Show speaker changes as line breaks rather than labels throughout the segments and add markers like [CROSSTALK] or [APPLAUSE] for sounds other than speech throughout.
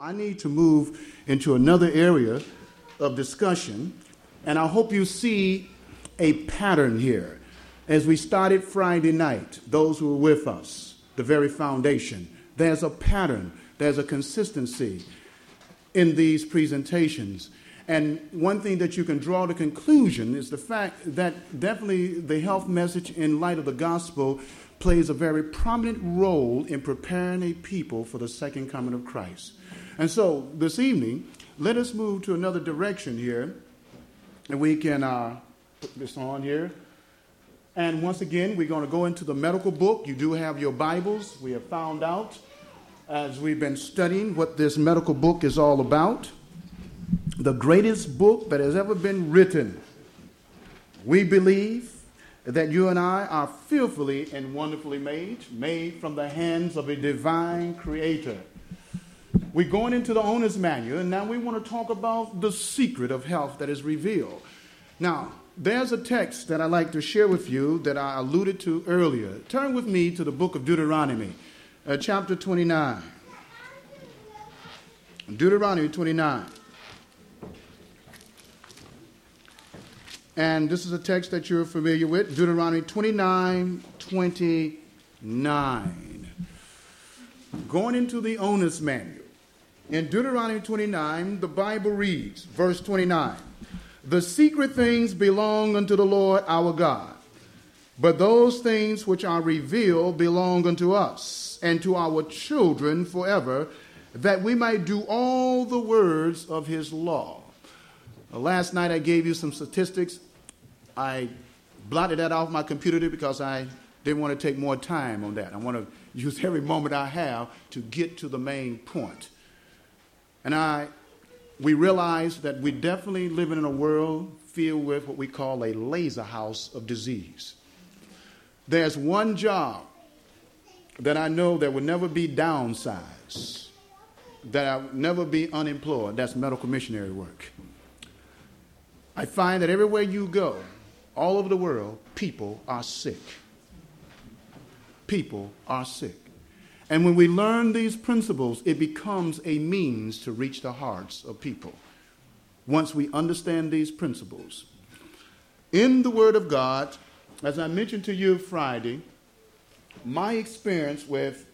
I need to move into another area of discussion, and I hope you see a pattern here. As we started Friday night, those who were with us, the very foundation, there's a pattern, there's a consistency in these presentations. And one thing that you can draw the conclusion is the fact that definitely the health message in light of the gospel plays a very prominent role in preparing a people for the second coming of Christ. And so this evening, let us move to another direction here. And we can uh, put this on here. And once again, we're going to go into the medical book. You do have your Bibles. We have found out as we've been studying what this medical book is all about the greatest book that has ever been written. We believe that you and I are fearfully and wonderfully made, made from the hands of a divine creator. We're going into the owner's manual, and now we want to talk about the secret of health that is revealed. Now, there's a text that I'd like to share with you that I alluded to earlier. Turn with me to the book of Deuteronomy, uh, chapter 29. Deuteronomy 29. And this is a text that you're familiar with Deuteronomy 29 29. Going into the owner's manual. In Deuteronomy 29, the Bible reads, verse 29 The secret things belong unto the Lord our God, but those things which are revealed belong unto us and to our children forever, that we might do all the words of his law. Uh, last night I gave you some statistics I blotted that off my computer because I didn't want to take more time on that. I want to [LAUGHS] use every moment I have to get to the main point. And I, we realize that we're definitely living in a world filled with what we call a lazar house of disease. There's one job that I know that will never be downsized, that I will never be unemployed. That's medical missionary work. I find that everywhere you go, all over the world, people are sick. People are sick. And when we learn these principles, it becomes a means to reach the hearts of people. Once we understand these principles. In the Word of God, as I mentioned to you Friday, my experience with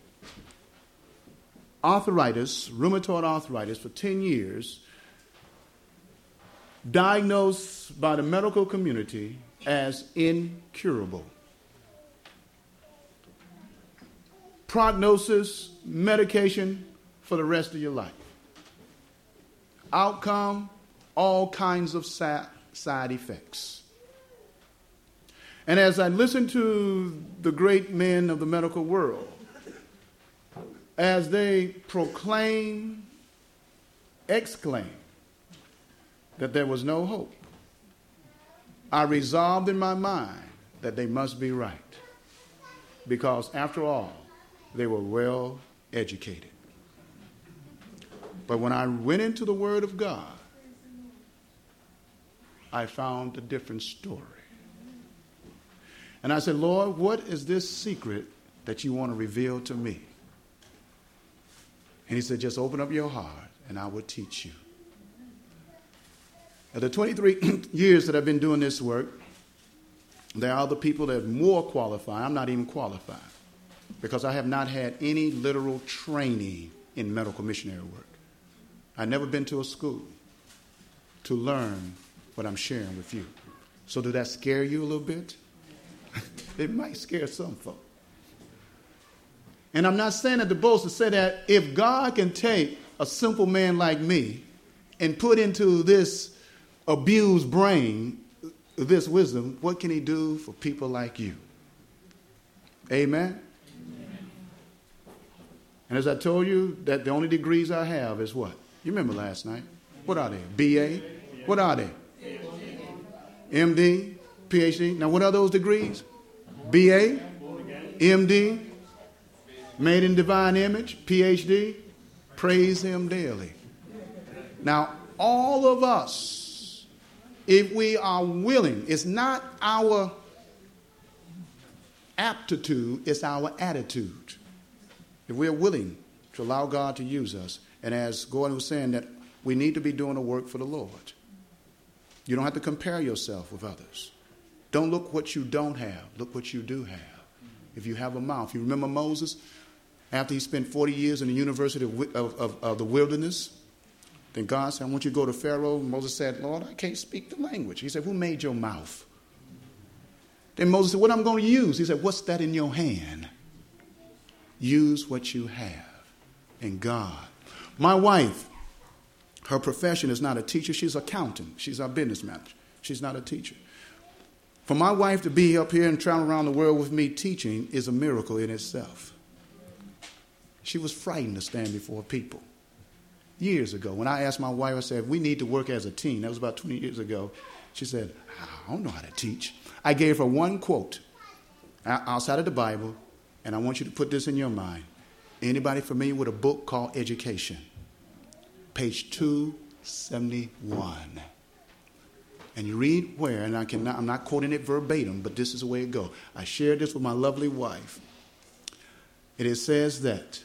arthritis, rheumatoid arthritis, for 10 years, diagnosed by the medical community as incurable. Prognosis, medication for the rest of your life. Outcome, all kinds of side effects. And as I listen to the great men of the medical world, as they proclaim, exclaim that there was no hope, I resolved in my mind that they must be right. Because after all, they were well educated. But when I went into the Word of God, I found a different story. And I said, Lord, what is this secret that you want to reveal to me? And he said, just open up your heart and I will teach you Now, the 23 [CLEARS THROAT] years that I've been doing this work, there are other people that are more qualified. I'm not even qualified because I have not had any literal training in medical missionary work. I've never been to a school to learn what I'm sharing with you. So, do that scare you a little bit? [LAUGHS] it might scare some folks. And I'm not saying that to boast to say that if God can take a simple man like me and put into this abused brain this wisdom, what can he do for people like you? Amen? And as I told you, that the only degrees I have is what? You remember last night? What are they? BA? What are they? MD? PhD? Now, what are those degrees? BA? MD? Made in divine image? PhD? Praise him daily. Now, all of us if we are willing. It's not our aptitude, it's our attitude. If we're willing to allow God to use us And as Gordon was saying, that we need to be doing the work for the Lord. You don't have to compare yourself with others. Don't look what you don't have, look what you do have. If you have a mouth, you remember Moses after he spent 40 years in the University of, of, of, the Wilderness? Then God said, I want you to go to Pharaoh. Moses said, Lord, I can't speak the language. He said, Who made your mouth? Then Moses said, What I'm going to use? He said, What's that in your hand? Use what you have in God. My wife, her profession is not a teacher, she's an accountant. She's our business manager. She's not a teacher. For my wife to be up here and travel around the world with me teaching is a miracle in itself. She was frightened to stand before people. Years ago, when I asked my wife, I said, We need to work as a team. That was about 20 years ago. She said, I don't know how to teach. I gave her one quote outside of the Bible, and I want you to put this in your mind. Anybody familiar with a book called Education? Page 271. And you read where, and I cannot, I'm not quoting it verbatim, but this is the way it goes. I shared this with my lovely wife. And it says that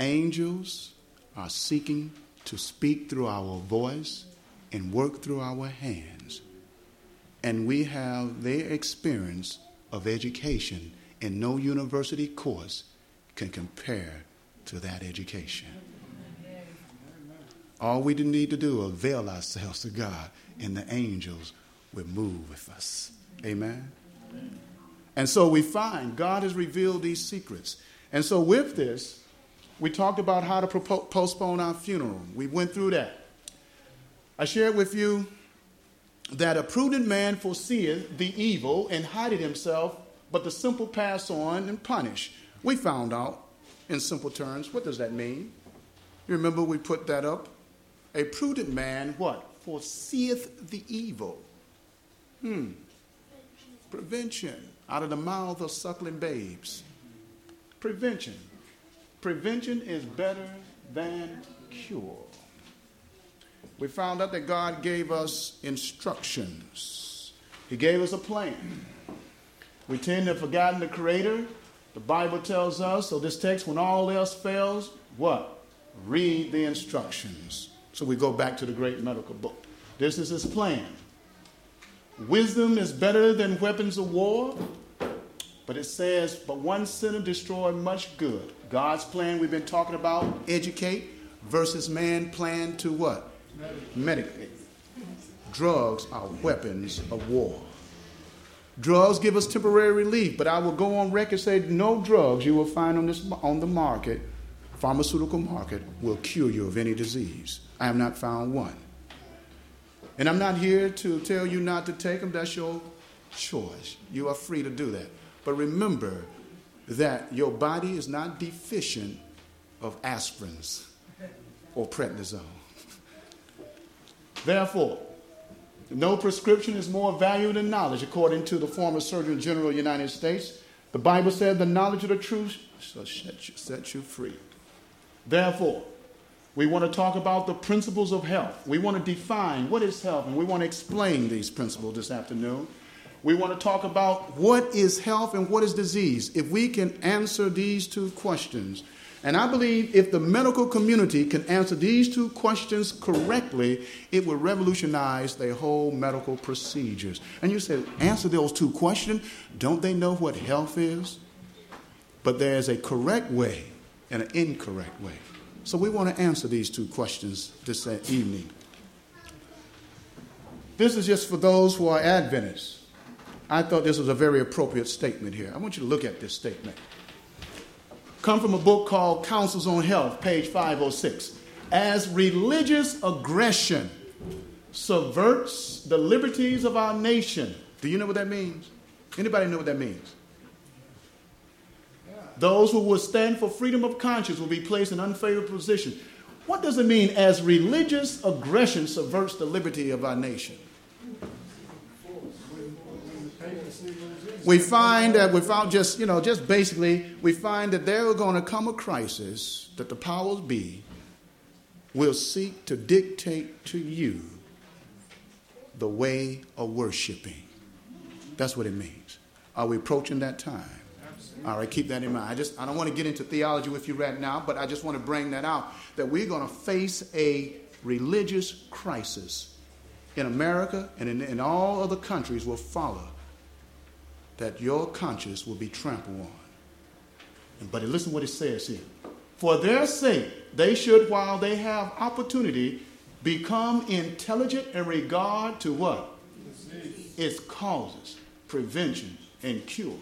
angels are seeking to speak through our voice and work through our hands. And we have their experience of education, and no university course can compare to that education. All we need to do is avail ourselves to God, and the angels will move with us. Amen. And so we find God has revealed these secrets. And so with this, we talked about how to postpone our funeral. We went through that. I shared with you that a prudent man foreseeth the evil and hideth himself, but the simple pass on and punish. We found out in simple terms what does that mean? You remember we put that up? A prudent man, what? Foreseeth the evil. Hmm. Prevention out of the mouth of suckling babes. Prevention. Prevention is better than cure. We found out that God gave us instructions. He gave us a plan. We tend to have forgotten the Creator. The Bible tells us, so this text, when all else fails, what? Read the instructions. So we go back to the great medical book. This is his plan. Wisdom is better than weapons of war, but it says, but one sinner destroyed much good. God's plan we've been talking about, educate, versus man plan to what? Medicate. Drugs are weapons of war. Drugs give us temporary relief, but I will go on record and say no drugs you will find on this on the market, pharmaceutical market, will cure you of any disease. I have not found one. And I'm not here to tell you not to take them. That's your choice. You are free to do that. But remember that your body is not deficient of aspirins or prednisone. [LAUGHS] Therefore, no prescription is more valuable than knowledge, according to the former Surgeon General of the United States. The Bible said the knowledge of the truth shall set you, set you free. Therefore, we want to talk about the principles of health. We want to define what is health, and we want to explain these principles this afternoon. We want to talk about what is health and what is disease. If we can answer these two questions, and I believe if the medical community can answer these two questions correctly, it will revolutionize their whole medical procedures. And you say, answer those two questions. Don't they know what health is? But there's a correct way and an incorrect way. So we want to answer these two questions this evening. This is just for those who are Adventists. I thought this was a very appropriate statement here. I want you to look at this statement. Come from a book called Counsels on Health, page 506. As religious aggression subverts the liberties of our nation. Do you know what that means? Anybody know what that means? Those who will stand for freedom of conscience will be placed in unfavorable position. What does it mean as religious aggression subverts the liberty of our nation? We find that without just, you know, just basically, we find that there are going to come a crisis that the powers be will seek to dictate to you the way of worshiping. That's what it means. Are we approaching that time? All right, keep that in mind. I just I don't want to get into theology with you right now, but I just want to bring that out that we're going to face a religious crisis in America and in, in all other countries will follow that your conscience will be trampled on. But listen what it says here. For their sake, they should, while they have opportunity, become intelligent in regard to what? Its causes, prevention, and cure.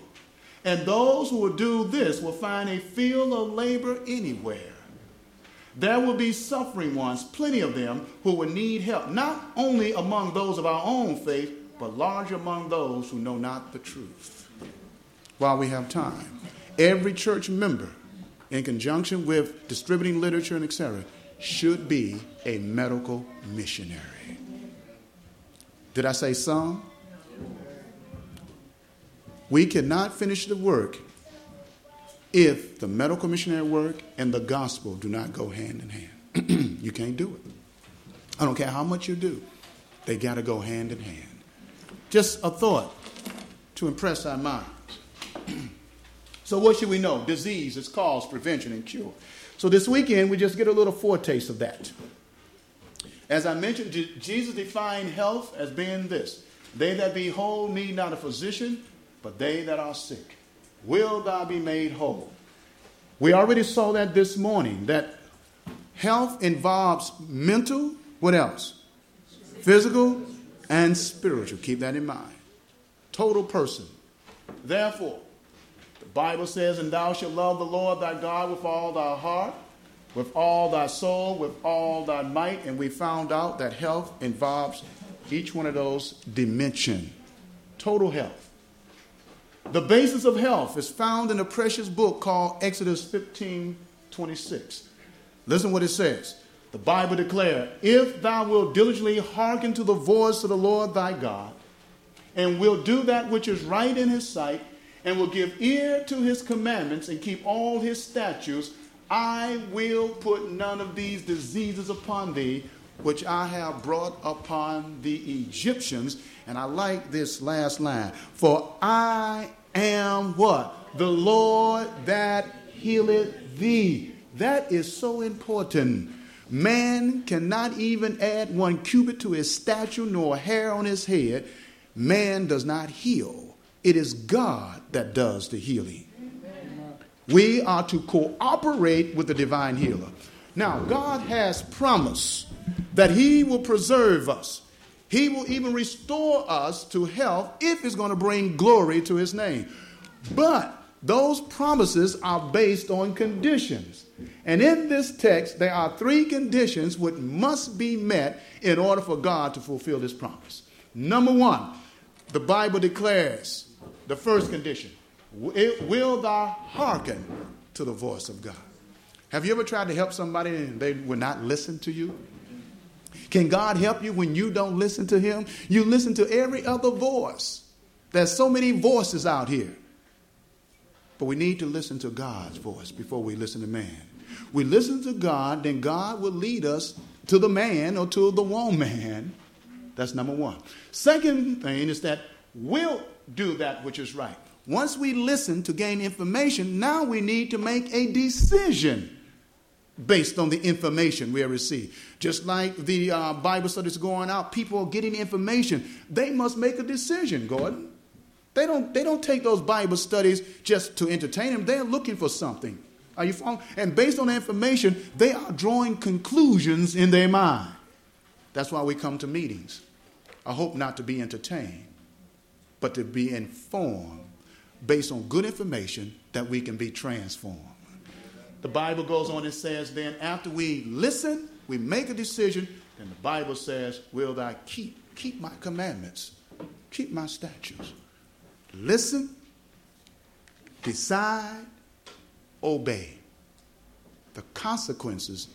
And those who will do this will find a field of labor anywhere. There will be suffering ones, plenty of them, who will need help, not only among those of our own faith, but large among those who know not the truth. While we have time, every church member, in conjunction with distributing literature and etc., should be a medical missionary. Did I say some? We cannot finish the work if the medical missionary work and the gospel do not go hand in hand. [CLEARS THROAT] you can't do it. I don't care how much you do, they got to go hand in hand. Just a thought to impress our minds. so, what should we know? Disease, its cause, prevention, and cure. So, this weekend, we just get a little foretaste of that. As I mentioned, Jesus defined health as being this They that be whole need not a physician, but they that are sick. Will thou be made whole? We already saw that this morning, that health involves mental, what else? Physical and spiritual. Keep that in mind. Total person. Therefore, the Bible says, And thou shalt love the Lord thy God with all thy heart, with all thy soul, with all thy might. And we found out that health involves each one of those dimension. Total health. The basis of health is found in a precious book called Exodus 15 26. Listen what it says. The Bible declares, If thou wilt diligently hearken to the voice of the Lord thy God, and will do that which is right in his sight, and will give ear to his commandments, and keep all his statutes, I will put none of these diseases upon thee, which I have brought upon the Egyptians. And I like this last line For I am what? The Lord that healeth thee. That is so important. Man cannot even add one cubit to his stature nor a hair on his head. Man does not heal. It is God that does the healing. We are to cooperate with the divine healer. Now, God has promised that He will preserve us. He will even restore us to health if it's going to bring glory to his name. But those promises are based on conditions. And in this text, there are three conditions which must be met in order for God to fulfill this promise. Number one, the Bible declares the first condition Will thou hearken to the voice of God? Have you ever tried to help somebody and they would not listen to you? Can God help you when you don't listen to Him? You listen to every other voice. There's so many voices out here. But we need to listen to God's voice before we listen to man. We listen to God, then God will lead us to the man or to the woman. That's number one. Second thing is that we'll do that which is right. Once we listen to gain information, now we need to make a decision based on the information we have received. Just like the uh, Bible studies going out, people are getting information. They must make a decision, Gordon. They don't, they don't take those Bible studies just to entertain them. They're looking for something. Are you following? And based on information, they are drawing conclusions in their mind. That's why we come to meetings. I hope not to be entertained, but to be informed based on good information that we can be transformed. The Bible goes on and says, then after we listen, we make a decision, then the Bible says, Will thou keep, keep my commandments, keep my statutes. Listen, decide, obey. The consequences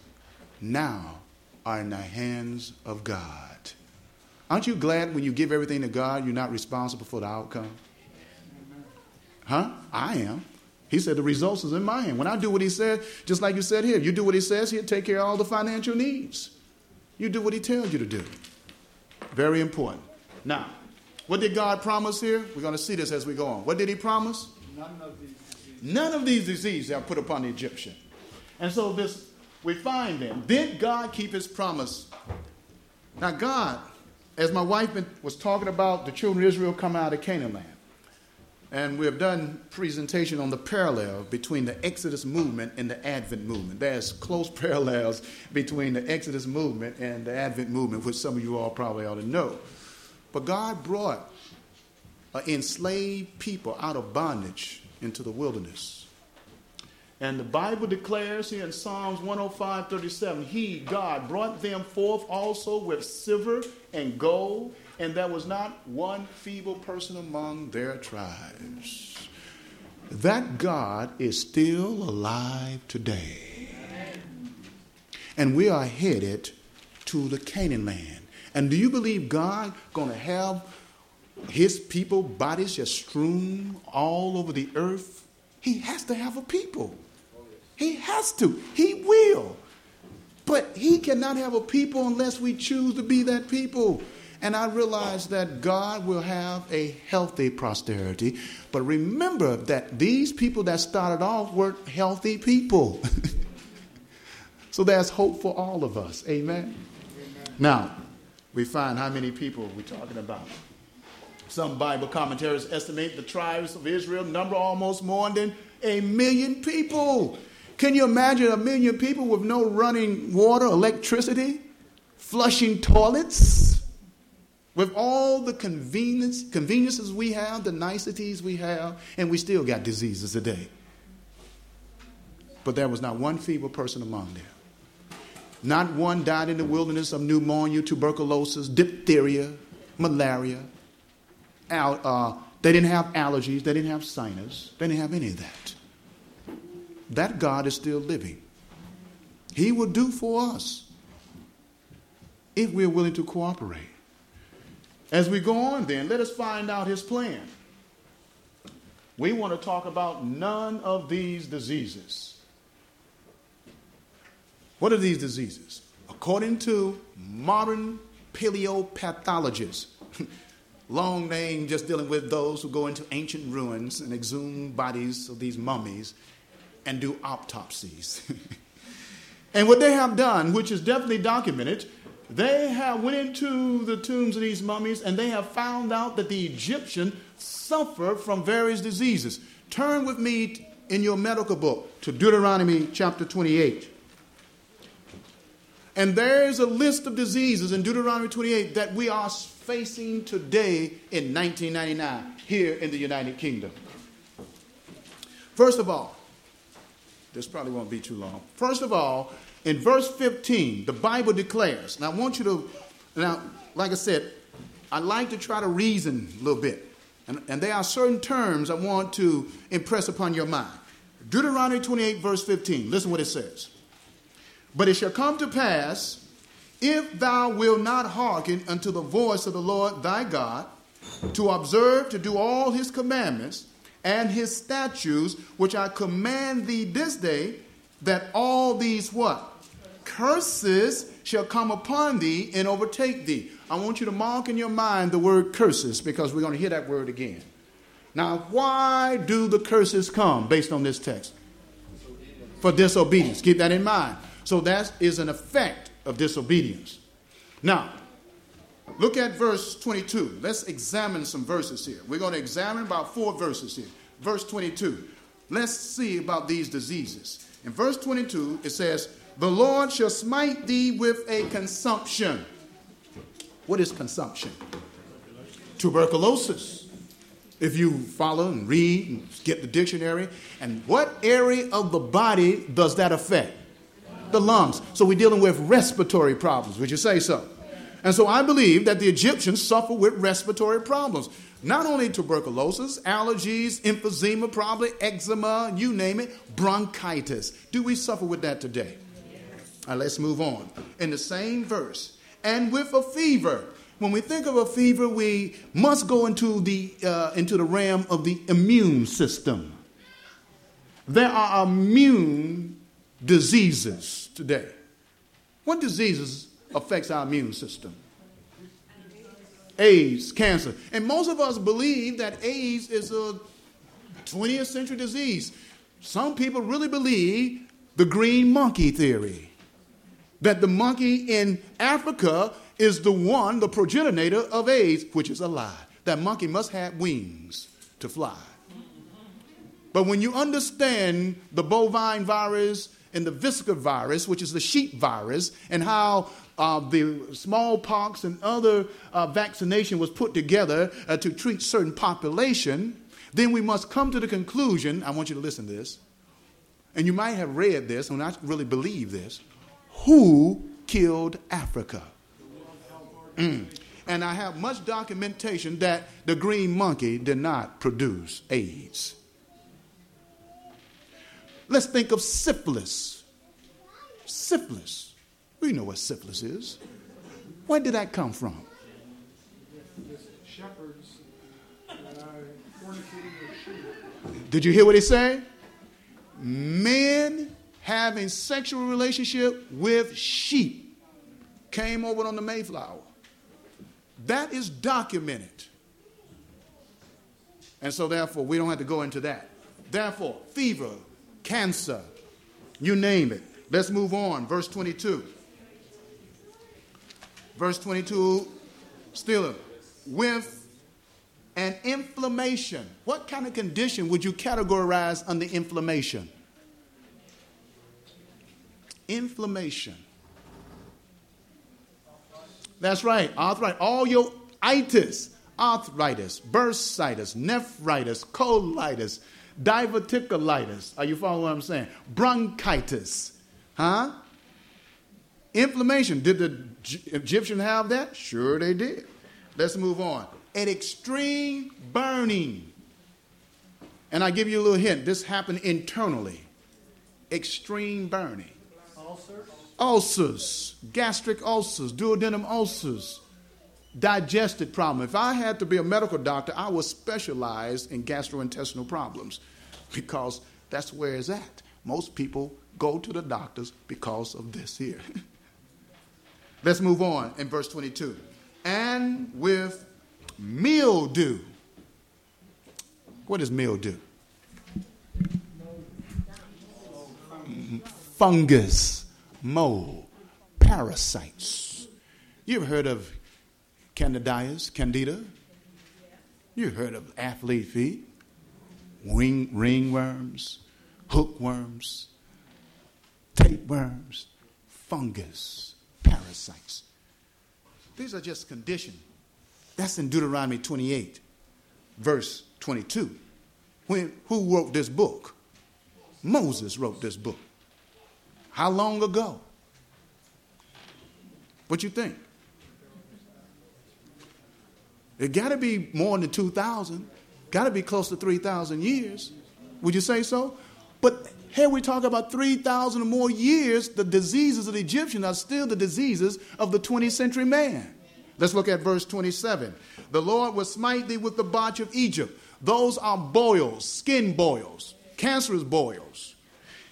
now are in the hands of God. Aren't you glad when you give everything to God, you're not responsible for the outcome? Huh? I am. He said the results is in my hand. When I do what he said, just like you said here, you do what he says, he'll take care of all the financial needs. You do what he tells you to do. Very important. Now, what did God promise here? We're going to see this as we go on. What did he promise? None of these. None of these diseases are put upon the Egyptian. And so this we find then, did God keep his promise? Now God, as my wife was talking about the children of Israel coming out of Canaan land, and we have done presentation on the parallel between the Exodus movement and the Advent movement. There's close [LAUGHS] parallels between the Exodus movement and the Advent movement, which some of you all probably ought to know. But God brought an enslaved people out of bondage into the wilderness. And the Bible declares here in Psalms 105 37, He, God, brought them forth also with silver and gold, and there was not one feeble person among their tribes. That God is still alive today. And we are headed to the Canaan land. And do you believe God going to have his people bodies just strewn all over the earth? He has to have a people. He has to. He will. But he cannot have a people unless we choose to be that people. And I realize that God will have a healthy posterity. But remember that these people that started off were healthy people. [LAUGHS] so there's hope for all of us. Amen? Amen. Now, we find how many people we're talking about. Some Bible commentaries estimate the tribes of Israel number almost more than a million people. Can you imagine a million people with no running water, electricity, flushing toilets? With all the convenience, conveniences we have, the niceties we have, and we still got diseases today. But there was not one feeble person among them. Not one died in the wilderness of pneumonia, tuberculosis, diphtheria, malaria. Uh, they didn't have allergies, they didn't have sinus, they didn't have any of that that God is still living. He will do for us if we're willing to cooperate. As we go on, then, let us find out his plan. We want to talk about none of these diseases. What are these diseases? According to modern paleopathologists, [LAUGHS] long name just dealing with those who go into ancient ruins and exhume bodies of these mummies and do autopsies. [LAUGHS] and what they have done, which is definitely documented, they have went into the tombs of these mummies and they have found out that the Egyptian suffer from various diseases. Turn with me in your medical book to Deuteronomy chapter 28. And there's a list of diseases in Deuteronomy 28 that we are facing today in 1999 here in the United Kingdom. First of all, this probably won't be too long. First of all, in verse 15, the Bible declares, and I want you to, now, like I said, I like to try to reason a little bit. And, and there are certain terms I want to impress upon your mind. Deuteronomy 28, verse 15, listen what it says. But it shall come to pass, if thou wilt not hearken unto the voice of the Lord thy God, to observe to do all his commandments, and his statutes, which I command thee this day, that all these what? Curses shall come upon thee and overtake thee. I want you to mark in your mind the word curses because we're going to hear that word again. Now, why do the curses come based on this text? For disobedience. Keep that in mind. So that is an effect of disobedience. Now, Look at verse 22. Let's examine some verses here. We're going to examine about four verses here. Verse 22. Let's see about these diseases. In verse 22, it says, The Lord shall smite thee with a consumption. What is consumption? Tuberculosis. If you follow and read and get the dictionary, and what area of the body does that affect? The lungs. So we're dealing with respiratory problems. Would you say so? And so I believe that the Egyptians suffer with respiratory problems. Not only tuberculosis, allergies, emphysema, probably eczema, you name it, bronchitis. Do we suffer with that today? Right, let's move on. In the same verse, and with a fever. When we think of a fever, we must go into the, uh, into the realm of the immune system. There are immune diseases today. What diseases affects our immune system. AIDS, cancer. And most of us believe that AIDS is a 20th century disease. Some people really believe the green monkey theory that the monkey in Africa is the one, the progenitor of AIDS, which is a lie. That monkey must have wings to fly. But when you understand the bovine virus and the Vesica virus, which is the sheep virus, and how uh, the smallpox and other uh, vaccination was put together uh, to treat certain population, then we must come to the conclusion. I want you to listen to this, and you might have read this and not really believe this. Who killed Africa? Mm. And I have much documentation that the green monkey did not produce AIDS. Let's think of syphilis. Syphilis. We know what syphilis is. Where did that come from? Shepherds Did you hear what he said? Men having sexual relationship with sheep came over on the Mayflower. That is documented. And so, therefore, we don't have to go into that. Therefore, fever, cancer, you name it. Let's move on. Verse 22. Verse 22, still with an inflammation. What kind of condition would you categorize under inflammation? Inflammation. That's right, arthritis. All your itis, arthritis, bursitis, nephritis, colitis, diverticulitis. Are you following what I'm saying? Bronchitis. Huh? Inflammation. Did the Egyptians have that? Sure they did. Let's move on. An extreme burning. And I give you a little hint. This happened internally. Extreme burning. Ulcers. Ulcers. Gastric ulcers. Duodenum ulcers digested problem. If I had to be a medical doctor, I would specialize in gastrointestinal problems because that's where it's at. Most people go to the doctors because of this here. [LAUGHS] Let's move on in verse 22. And with mildew. What is mildew? Fungus, mold, parasites. You ever heard of Candidias, Candida. You heard of athlete feet, wing, ringworms, hookworms, tapeworms, fungus, parasites. These are just conditions. That's in Deuteronomy 28, verse 22. When, who wrote this book? Moses wrote this book. How long ago? What you think? It got to be more than 2,000. Got to be close to 3,000 years. Would you say so? But here we talk about 3,000 or more years, the diseases of the Egyptians are still the diseases of the 20th century man. Let's look at verse 27. The Lord will smite thee with the botch of Egypt. Those are boils, skin boils, cancerous boils.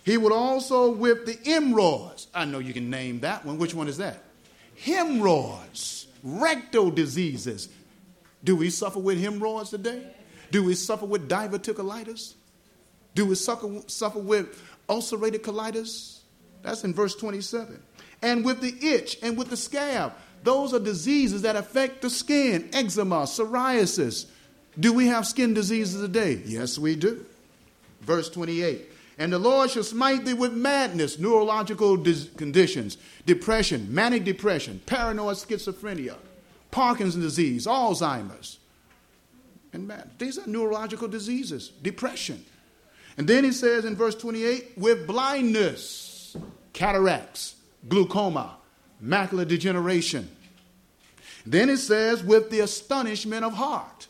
He would also whip the hemorrhoids. I know you can name that one. Which one is that? Hemorrhoids, rectal diseases, do we suffer with hemorrhoids today? Do we suffer with diverticulitis? Do we suffer, suffer with ulcerated colitis? That's in verse 27. And with the itch and with the scab. Those are diseases that affect the skin eczema, psoriasis. Do we have skin diseases today? Yes, we do. Verse 28. And the Lord shall smite thee with madness, neurological dis- conditions, depression, manic depression, paranoid schizophrenia Parkinson's disease, Alzheimer's. And man, these are neurological diseases, depression. And then he says in verse 28 with blindness, cataracts, glaucoma, macular degeneration. Then it says with the astonishment of heart,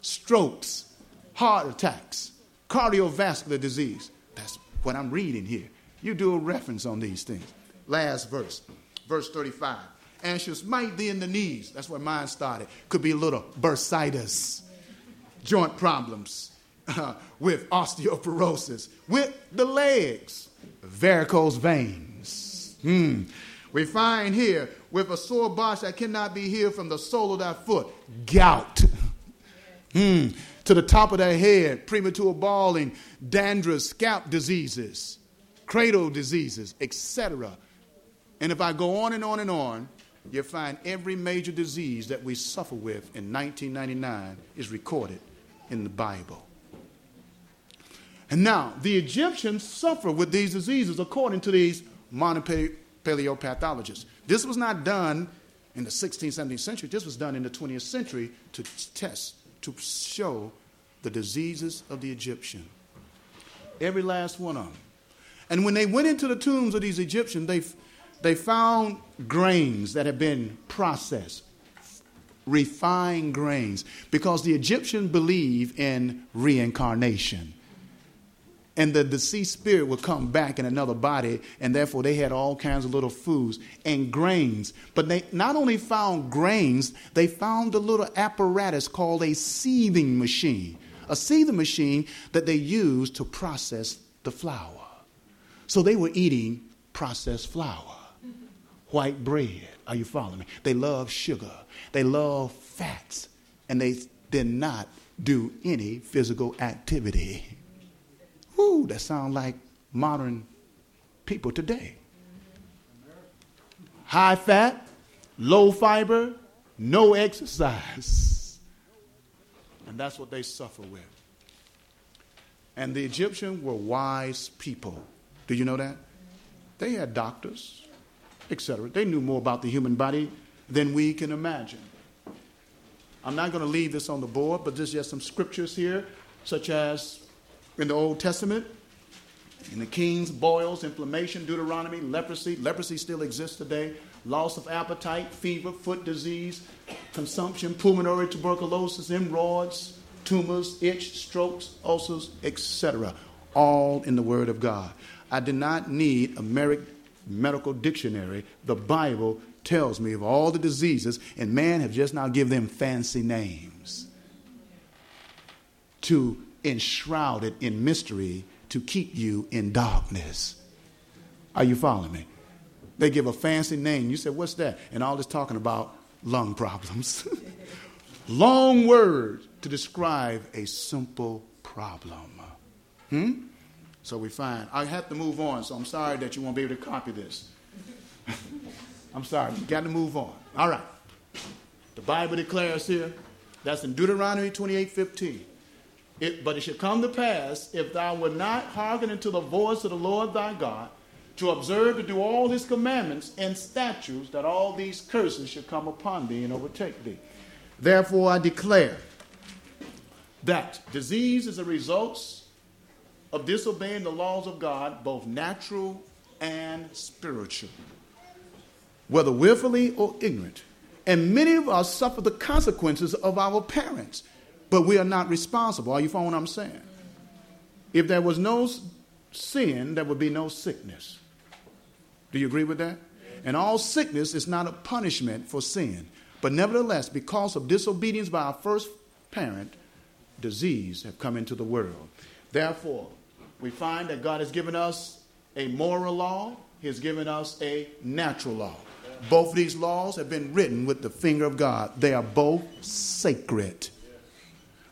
strokes, heart attacks, cardiovascular disease. That's what I'm reading here. You do a reference on these things. Last verse, verse 35 she'll smite thee in the knees. That's where mine started. Could be a little bursitis, joint problems uh, [LAUGHS] with osteoporosis, with the legs, varicose veins. Hmm. We find here with a sore botch that cannot be healed from the sole of that foot, gout. [LAUGHS] Hmm. to the top of their head, premature balding, dandruff, scalp diseases, cradle diseases, etc. And if I go on and on and on, you find every major disease that we suffer with in 1999 is recorded in the Bible. And now, the Egyptians suffer with these diseases according to these modern paleopathologists. This was not done in the 16th, 17th century. This was done in the 20th century to test, to show the diseases of the Egyptian. Every last one of them. And when they went into the tombs of these Egyptians, they, they found grains that had been processed, refined grains, because the Egyptians believe in reincarnation and the deceased spirit would come back in another body, and therefore they had all kinds of little foods and grains. But they not only found grains, they found a little apparatus called a seething machine, a seething machine that they used to process the flour. So they were eating processed flour, white bread. Are you following me? They love sugar, they love fats, and they did not do any physical activity. Whoo, that sounds like modern people today. High fat, low fiber, no exercise. And that's what they suffer with. And the Egyptians were wise people. Do you know that? They had doctors, etc. They knew more about the human body than we can imagine. I'm not going to leave this on the board, but there's just some scriptures here, such as in the Old Testament. In the kings, boils, inflammation, Deuteronomy, leprosy. Leprosy still exists today. Loss of appetite, fever, foot disease, consumption, pulmonary tuberculosis, hemorrhoids, tumors, itch, strokes, ulcers, etc. All in the Word of God. I did not need a medical dictionary. The Bible tells me of all the diseases, and man have just now given them fancy names to enshroud it in mystery to keep you in darkness. Are you following me? They give a fancy name. You say, What's that? And all this talking about lung problems. [LAUGHS] Long word to describe a simple problem. Hmm? So we find, I have to move on, so I'm sorry that you won't be able to copy this. [LAUGHS] I'm sorry, you got to move on. All right. The Bible declares here, that's in Deuteronomy 28 15. It, but it shall come to pass, if thou wilt not hearken unto the voice of the Lord thy God, to observe to do all his commandments and statutes, that all these curses shall come upon thee and overtake thee. Therefore I declare that disease is a result of disobeying the laws of God, both natural and spiritual, whether willfully or ignorant. And many of us suffer the consequences of our parents but we are not responsible. Are you following what I'm saying? If there was no sin, there would be no sickness. Do you agree with that? And all sickness is not a punishment for sin. But nevertheless, because of disobedience by our first parent, disease have come into the world. Therefore, we find that God has given us a moral law, He has given us a natural law. Both of these laws have been written with the finger of God. They are both sacred.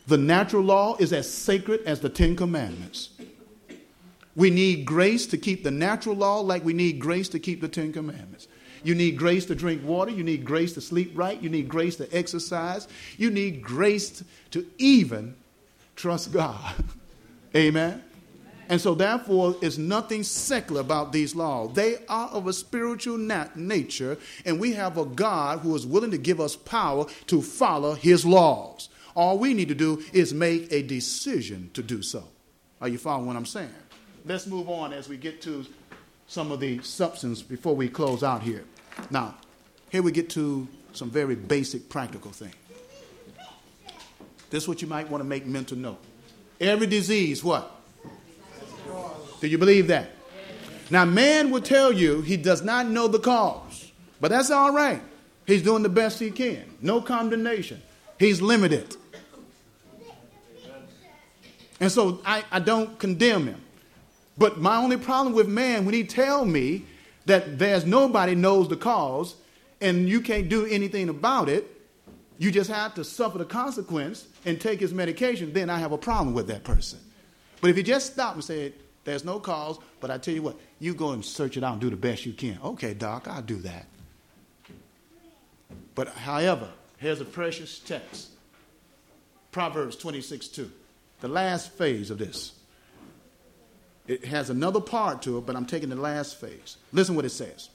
The natural law is as sacred as the Ten Commandments. We need grace to keep the natural law like we need grace to keep the Ten Commandments. You need grace to drink water. You need grace to sleep right. You need grace to exercise. You need grace to even trust God. [LAUGHS] Amen. And so, therefore, it's nothing secular about these laws. They are of a spiritual nat- nature, and we have a God who is willing to give us power to follow his laws. All we need to do is make a decision to do so. Are you following what I'm saying? Let's move on as we get to some of the substance before we close out here. Now, here we get to some very basic practical things. This is what you might want to make mental note. Every disease, what? Do you believe that? Now, man will tell you he does not know the cause, but that's all right. He's doing the best he can. No condemnation. He's limited. And so I, I don't condemn him. But my only problem with man, when he tell me that there's nobody knows the cause and you can't do anything about it, You just have to suffer the consequence and take his medication, then I have a problem with that person. But if you just stop and say, there's no cause, but I tell you what, you go and search it out and do the best you can. Okay, doc, I'll do that. But however, here's a precious text Proverbs 26 2. The last phase of this. It has another part to it, but I'm taking the last phase. Listen what it says.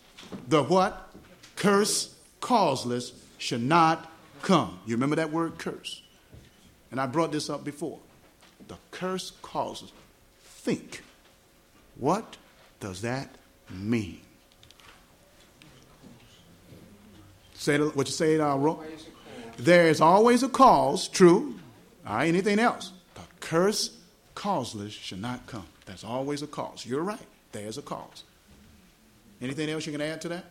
The what? Curse causeless should not come. You remember that word curse? And I brought this up before. The curse causes. Think. What does that mean? Say it, what you say uh, There is always a cause, true. All right, anything else? The curse causeless should not come. There's always a cause. You're right. There's a cause. Anything else you can add to that?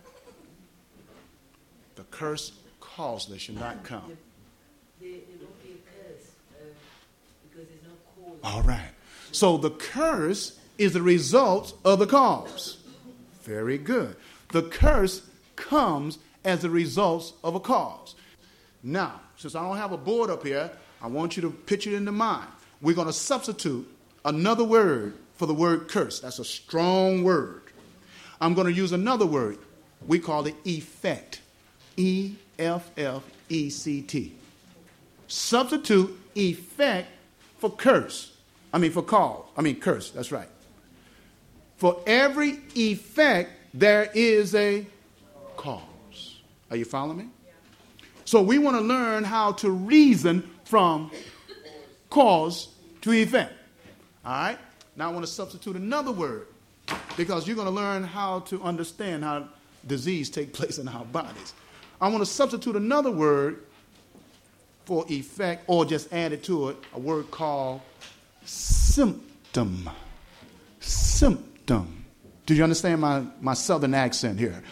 The curse causeless should not come. All right. So the curse is the result of the cause. Very good. The curse comes as a result of a cause. Now, since I don't have a board up here, I want you to picture it in the mind. We're going to substitute another word for the word curse. That's a strong word. I'm going to use another word. We call it effect. E F F E C T. Substitute effect for curse. I mean, for call. I mean, curse. That's right. For every effect, there is a cause. Are you following me? So we want to learn how to reason from cause to effect. All right? Now I want to substitute another word because you're going to learn how to understand how disease take place in our bodies. I want to substitute another word for effect or just add it to it, a word called symptom. Symptom. Do you understand my, my southern accent here?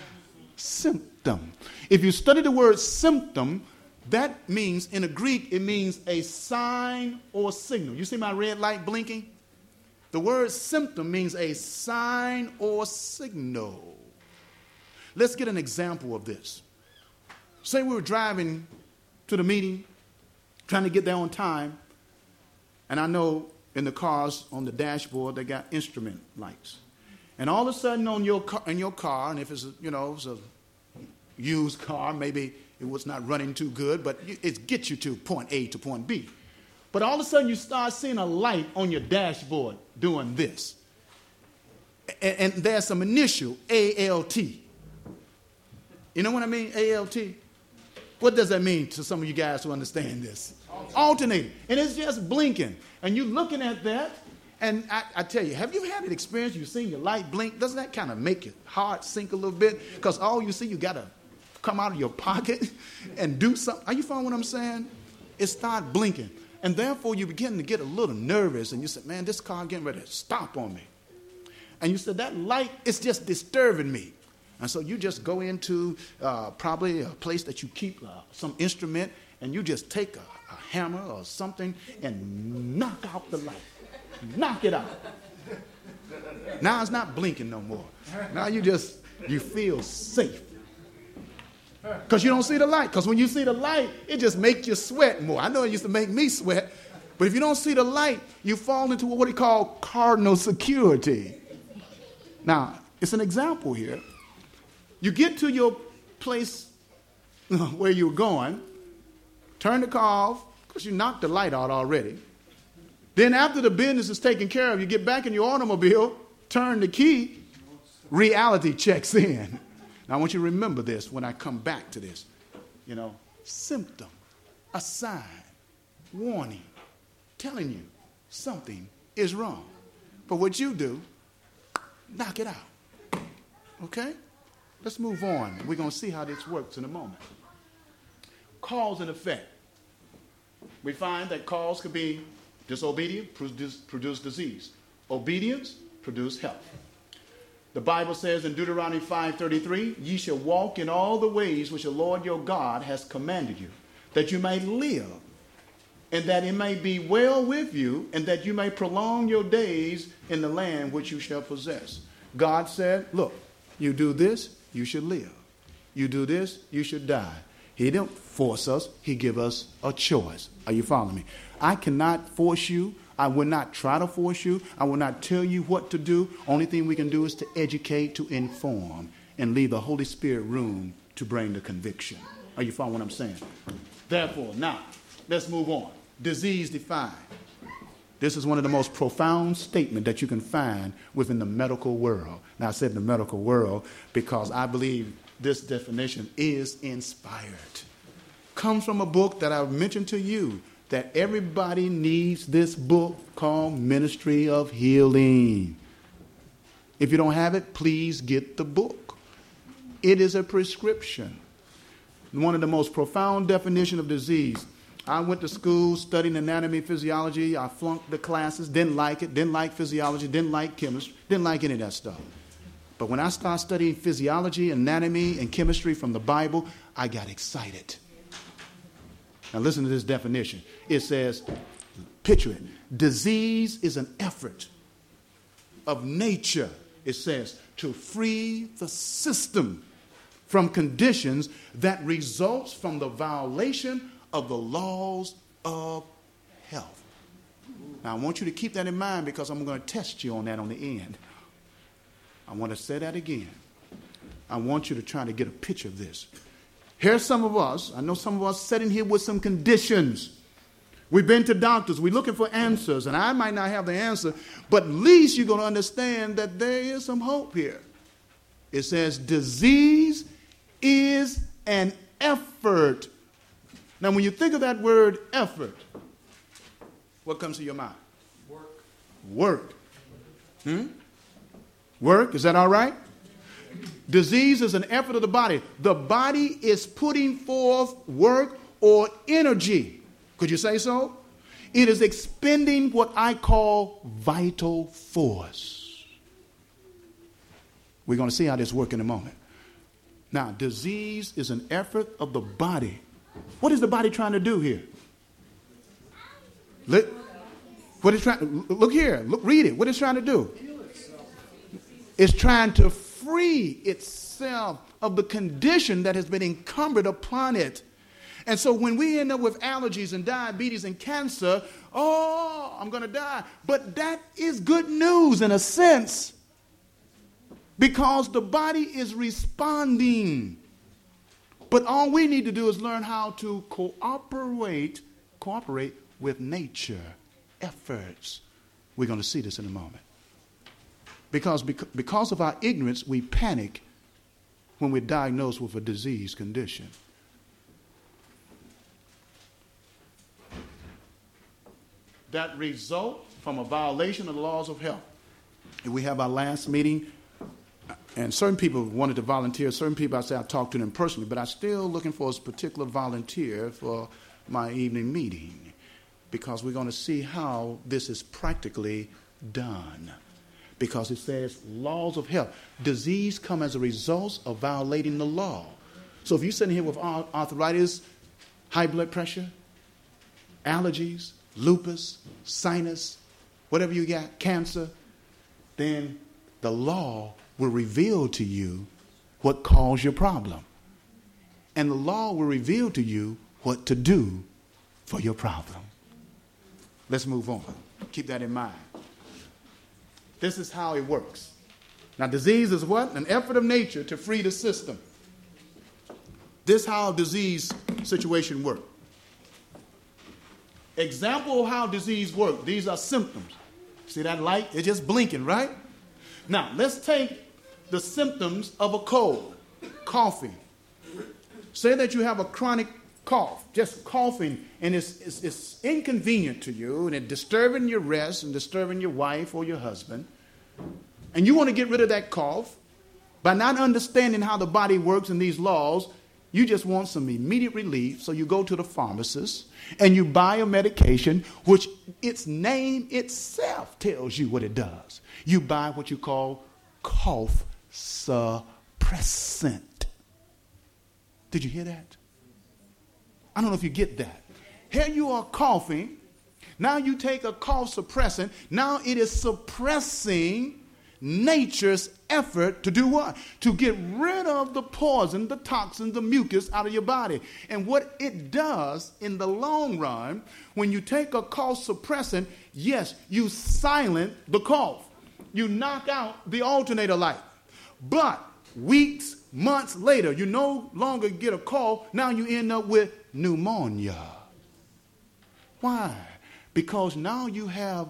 Symptom. If you study the word symptom, that means, in the Greek, it means a sign or signal. You see my red light blinking? The word symptom means a sign or signal. Let's get an example of this. Say we were driving to the meeting, trying to get there on time, and I know in the cars on the dashboard they got instrument lights. And all of a sudden on your car, in your car, and if it's a, you know it's a used car, maybe it was not running too good, but it gets you to point A to point B. But all of a sudden, you start seeing a light on your dashboard doing this. And, and there's some initial ALT. You know what I mean? ALT? What does that mean to some of you guys who understand this? Alternating. And it's just blinking. And you're looking at that, and I, I, tell you, have you had an experience? You've seen your light blink. Doesn't that kind of make your heart sink a little bit? Because all you see, you got to come out of your pocket [LAUGHS] and do something. Are you following what I'm saying? It start blinking. And therefore, you begin to get a little nervous, and you said, Man, this car getting ready to stop on me. And you said, That light is just disturbing me. And so you just go into uh, probably a place that you keep uh, some instrument, and you just take a, a hammer or something and knock out the light. Knock it out. Now it's not blinking no more. Now you just, you feel safe. Because you don't see the light. Because when you see the light, it just makes you sweat more. I know it used to make me sweat. But if you don't see the light, you fall into what we call cardinal security. Now, it's an example here. You get to your place [LAUGHS] where you're going, turn the car off, because you knocked the light out already. Then, after the business is taken care of, you get back in your automobile, turn the key, reality checks in. Now, I want you to remember this when I come back to this. You know, symptom, a sign, warning, telling you something is wrong. But what you do, knock it out. Okay? Let's move on. We're going to see how this works in a moment. Cause and effect. We find that cause could be disobedient, produce, produce disease. Obedience, produce health. The Bible says in Deuteronomy 5:33, "Ye shall walk in all the ways which the Lord your God has commanded you, that you may live, and that it may be well with you, and that you may prolong your days in the land which you shall possess." God said, "Look, you do this, you should live. You do this, you should die." He don't force us, He give us a choice. Are you following me? I cannot force you. I will not try to force you. I will not tell you what to do. Only thing we can do is to educate, to inform, and leave the Holy Spirit room to bring the conviction. Are you following what I'm saying? Therefore, now, let's move on. Disease defined. This is one of the most profound statements that you can find within the medical world. Now, I said the medical world because I believe this definition is inspired. Comes from a book that I've mentioned to you that everybody needs this book called Ministry of Healing. If you don't have it, please get the book. It is a prescription. One of the most profound definition of disease I went to school studying anatomy, physiology. I flunked the classes, didn't like it, didn't like physiology, didn't like chemistry, didn't like any of that stuff. But when I started studying physiology, anatomy, and chemistry from the Bible, I got excited. Now, listen to this definition it says, picture it, disease is an effort of nature, it says, to free the system from conditions that results from the violation of the laws of health. Now, I want you to keep that in mind because I'm going to test you on that on the end. I want to say that again. I want you to try to get a picture of this. Here's some of us. I know some of us sitting here with some conditions. We've been to doctors. We're looking for answers, and I might not have the answer, but at least you're going to understand that there is some hope here. It says, disease is an effort now, when you think of that word effort, what comes to your mind?
Work.
Work. Hmm? Work, is that all right? Disease is an effort of the body. The body is putting forth work or energy. Could you say so? It is expending what I call vital force. We're going to see how this works in a moment. Now, disease is an effort of the body what is the body trying to do here? Let, what is trying? Look here. Look, read it. What is trying to do? It's trying to free itself of the condition that has been encumbered upon it. And so when we end up with allergies and diabetes and cancer, oh, I'm going to die. But that is good news in a sense because the body is responding. But all we need to do is learn how to cooperate, cooperate with nature efforts. We're going to see this in a moment. Because, because of our ignorance, we panic when we're diagnosed with a disease condition. That result from a violation of the laws of health. And we have our last meeting and certain people wanted to volunteer. Certain people, I say I talked to them personally, but I'm still looking for a particular volunteer for my evening meeting because we're going to see how this is practically done. Because it says laws of health. Disease come as a result of violating the law. So if you're sitting here with arthritis, high blood pressure, allergies, lupus, sinus, whatever you got, cancer, then the law will reveal to you what caused your problem. And the law will reveal to you what to do for your problem. Let's move on. Keep that in mind. This is how it works. Now, disease is what? An effort of nature to free the system. This how disease situation work. Example of how disease work. These are symptoms. See that light? It's just blinking, right? Now, let's take the symptoms of a cold, coughing. Say that you have a chronic cough, just coughing, and it's, it's, it's, inconvenient to you, and it's disturbing your rest and disturbing your wife or your husband, and you want to get rid of that cough. By not understanding how the body works and these laws, you just want some immediate relief, so you go to the pharmacist and you buy a medication which its name itself tells you what it does. You buy what you call cough suppressant. Did you hear that? I don't know if you get that. Here you are coughing. Now you take a cough suppressant. Now it is suppressing nature's effort to do what? To get rid of the poison, the toxins, the mucus out of your body. And what it does in the long run, when you take a cough suppressant, yes, you silence the cough. You knock out the alternator light. But weeks, months later, you no longer get a cough. Now you end up with pneumonia. Why? Because now you have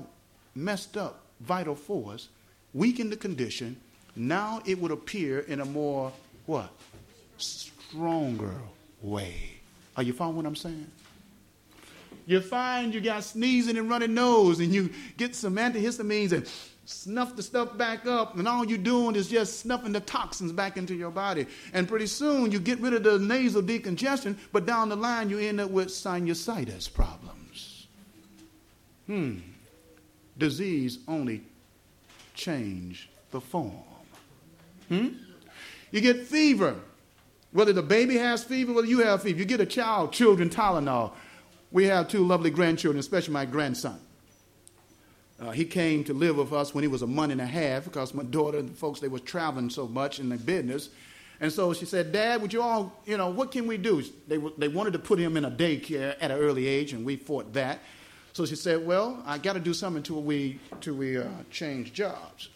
messed up vital force, weakened the condition. Now it would appear in a more what? Stronger way. Are you following what I'm saying? You find you got sneezing and running nose, and you get some antihistamines and snuff the stuff back up, and all you're doing is just snuffing the toxins back into your body. And pretty soon you get rid of the nasal decongestion, but down the line you end up with sinusitis problems. Hmm. Disease only change the form. Hmm? You get fever. Whether the baby has fever, whether you have fever, you get a child, children, Tylenol. We have two lovely grandchildren, especially my grandson. Uh, he came to live with us when he was a month and a half because my daughter and the folks, they were traveling so much in the business. And so she said, Dad, would you all, you know, what can we do? They, they wanted to put him in a daycare at an early age, and we fought that. So she said, Well, I got to do something until we, till we uh, change jobs.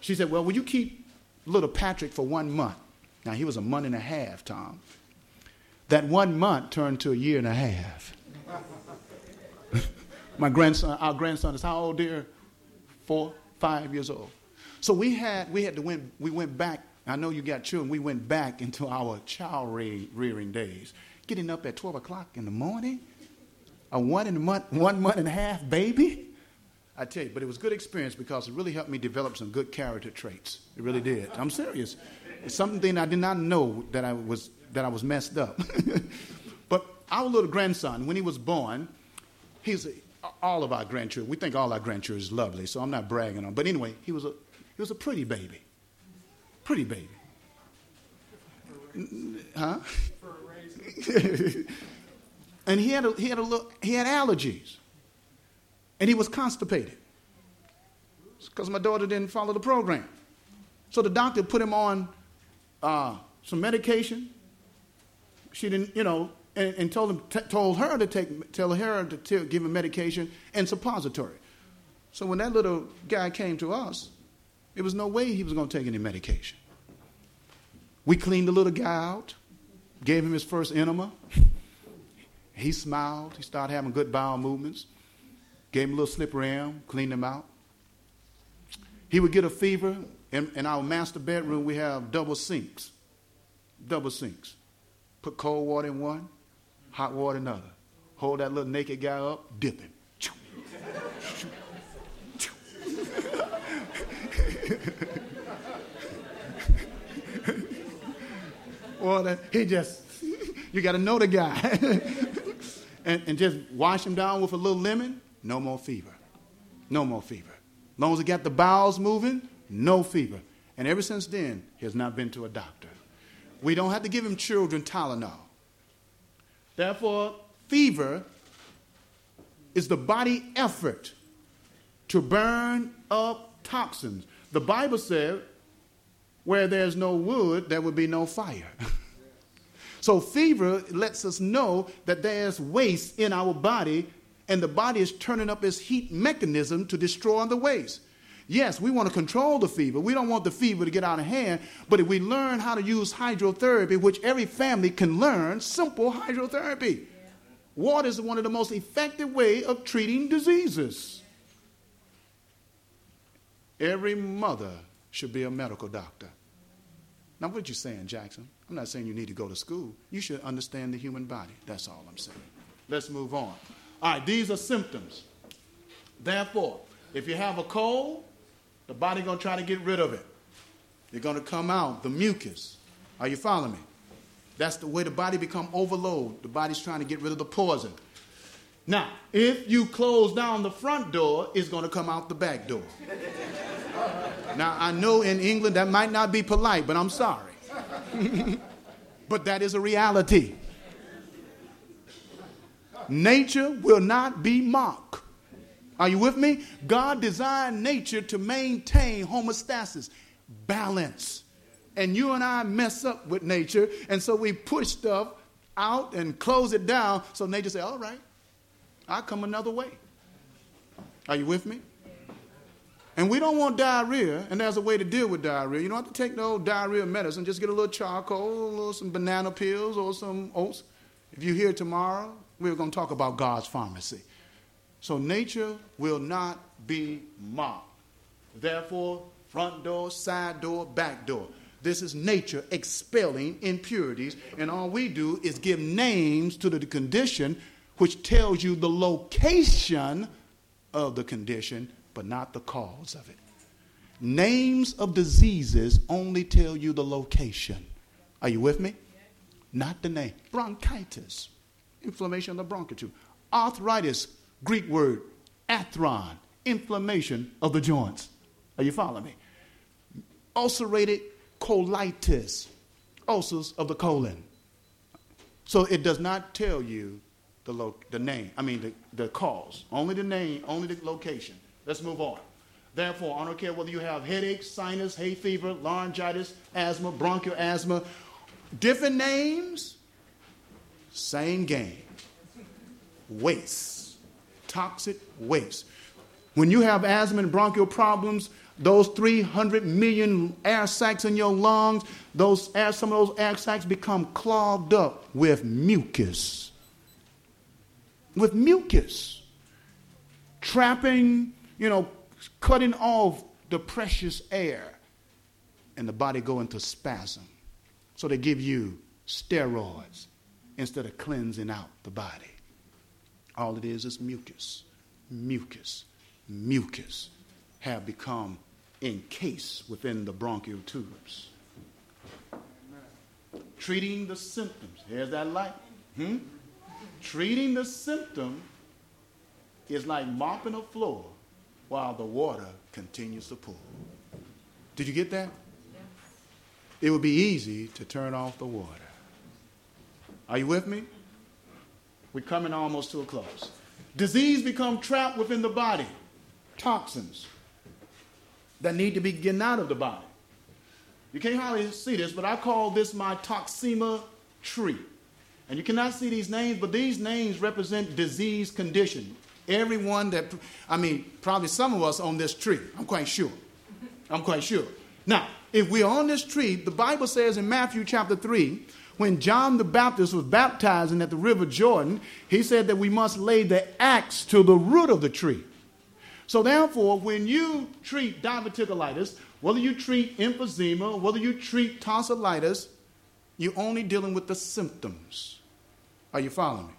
She said, Well, will you keep little Patrick for one month? Now, he was a month and a half, Tom. That one month turned to a year and a half. My grandson, our grandson is how old, dear? Four, five years old. So we had, we had to went, we went back. I know you got children. We went back into our child rearing days. Getting up at 12 o'clock in the morning, a one in a month, one month and a half baby. I tell you, but it was good experience because it really helped me develop some good character traits. It really did. I'm serious. It's something I did not know that I was that I was messed up. [LAUGHS] but our little grandson, when he was born, he's all of our grandchildren. We think all our grandchildren is lovely, so I'm not bragging on. But anyway, he was a he was a pretty baby, pretty baby. Huh? [LAUGHS] and he had a, he had a little, he had allergies, and he was constipated because my daughter didn't follow the program. So the doctor put him on uh, some medication. She didn't, you know, and, and told, him, t- told her to take, tell her to t- give him medication and suppository. So when that little guy came to us, there was no way he was going to take any medication. We cleaned the little guy out, gave him his first enema. He smiled. He started having good bowel movements. Gave him a little slippery elm, cleaned him out. He would get a fever. In, in our master bedroom, we have double sinks. Double sinks. Put cold water in one, hot water another. Hold that little naked guy up, dip him. Well, he just, you got to know the guy. [LAUGHS] and, and just wash him down with a little lemon, no more fever. No more fever. As long as he got the bowels moving, no fever. And ever since then, he has not been to a doctor. We don't have to give him children Tylenol. Therefore, fever is the body effort to burn up toxins. The Bible said, where there's no wood, there will be no fire. [LAUGHS] so, fever lets us know that there's waste in our body, and the body is turning up its heat mechanism to destroy the waste. Yes, we want to control the fever. We don't want the fever to get out of hand. But if we learn how to use hydrotherapy, which every family can learn, simple hydrotherapy. Water is one of the most effective way of treating diseases. Every mother should be a medical doctor. Now, what you saying, Jackson? I'm not saying you need to go to school. You should understand the human body. That's all I'm saying. Let's move on. All right, these are symptoms. Therefore, if you have a cold, the body going to try to get rid of it. You're going to come out, the mucus. Are you following me? That's the way the body become overload. The body's trying to get rid of the poison. Now, if you close down the front door, it's going to come out the back door. now, I know in England that might not be polite, but I'm sorry. [LAUGHS] but that is a reality. Nature will not be mocked. Are you with me? God designed nature to maintain homeostasis, balance. And you and I mess up with nature, and so we push stuff out and close it down. So nature say, "All right, I'll come another way." Are you with me? And we don't want diarrhea, and there's a way to deal with diarrhea. You don't have to take no diarrhea medicine. Just get a little charcoal, a little some banana peels, or some oats. If you're here tomorrow, we're going to talk about God's pharmacy. So nature will not be mocked. Therefore, front door, side door, back door. This is nature expelling impurities, and all we do is give names to the condition which tells you the location of the condition, but not the cause of it. Names of diseases only tell you the location. Are you with me? Not the name. Bronchitis, inflammation of the bronchiole. Arthritis, Greek word, arthron, inflammation of the joints. Are you following me? Ulcerated colitis, ulcers of the colon. So it does not tell you the, lo- the name, I mean the, the cause, only the name, only the location. Let's move on. Therefore, I don't care whether you have headaches, sinus, hay fever, laryngitis, asthma, bronchial asthma, different names, same game. Waste, toxic waste. When you have asthma and bronchial problems, those 300 million air sacs in your lungs, those some of those air sacs become clogged up with mucus. With mucus. Trapping, you know, cutting off the precious air. And the body go into spasm. So they give you steroids instead of cleansing out the body. All it is is mucus, mucus, mucus have become encased within the bronchial tubes. Treating the symptoms. Here's that light. Hmm? Treating the symptom is like mopping a floor while the water continues to pour. Did you get that? It would be easy to turn off the water. Are you with me? We're coming almost to a close. Disease become trapped within the body. Toxins that need to be getting out of the body. You can't hardly see this, but I call this my toxemia tree. And you cannot see these names, but these names represent disease condition. Everyone that, I mean, probably some of us on this tree. I'm quite sure. I'm quite sure. Now, if we're on this tree, the Bible says in Matthew chapter 3, when John the Baptist was baptizing at the river Jordan, he said that we must lay the axe to the root of the tree. So therefore, when you treat diverticulitis, whether you treat emphysema, whether you treat tonsillitis, you're only dealing with the symptoms. Are you following me?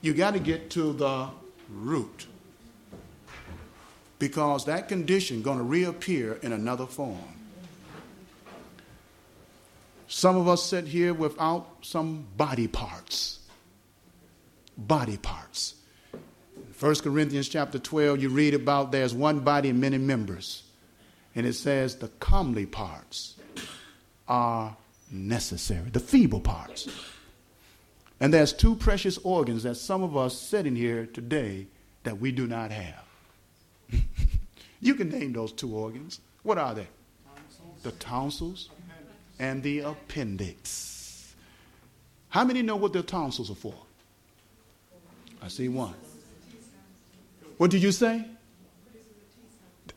You got to get to the root. Because that condition going to reappear in another form. Some of us sit here without some body parts. Body parts. 1 Corinthians chapter 12, you read about there's one body and many members. And it says the comely parts are necessary, the feeble parts. And there's two precious organs that some of us sitting here today that we do not have. [LAUGHS] you can name those two organs. What are they? Tonsils. The tonsils and the appendix. How many know what the tonsils are for? I see one. What did you say?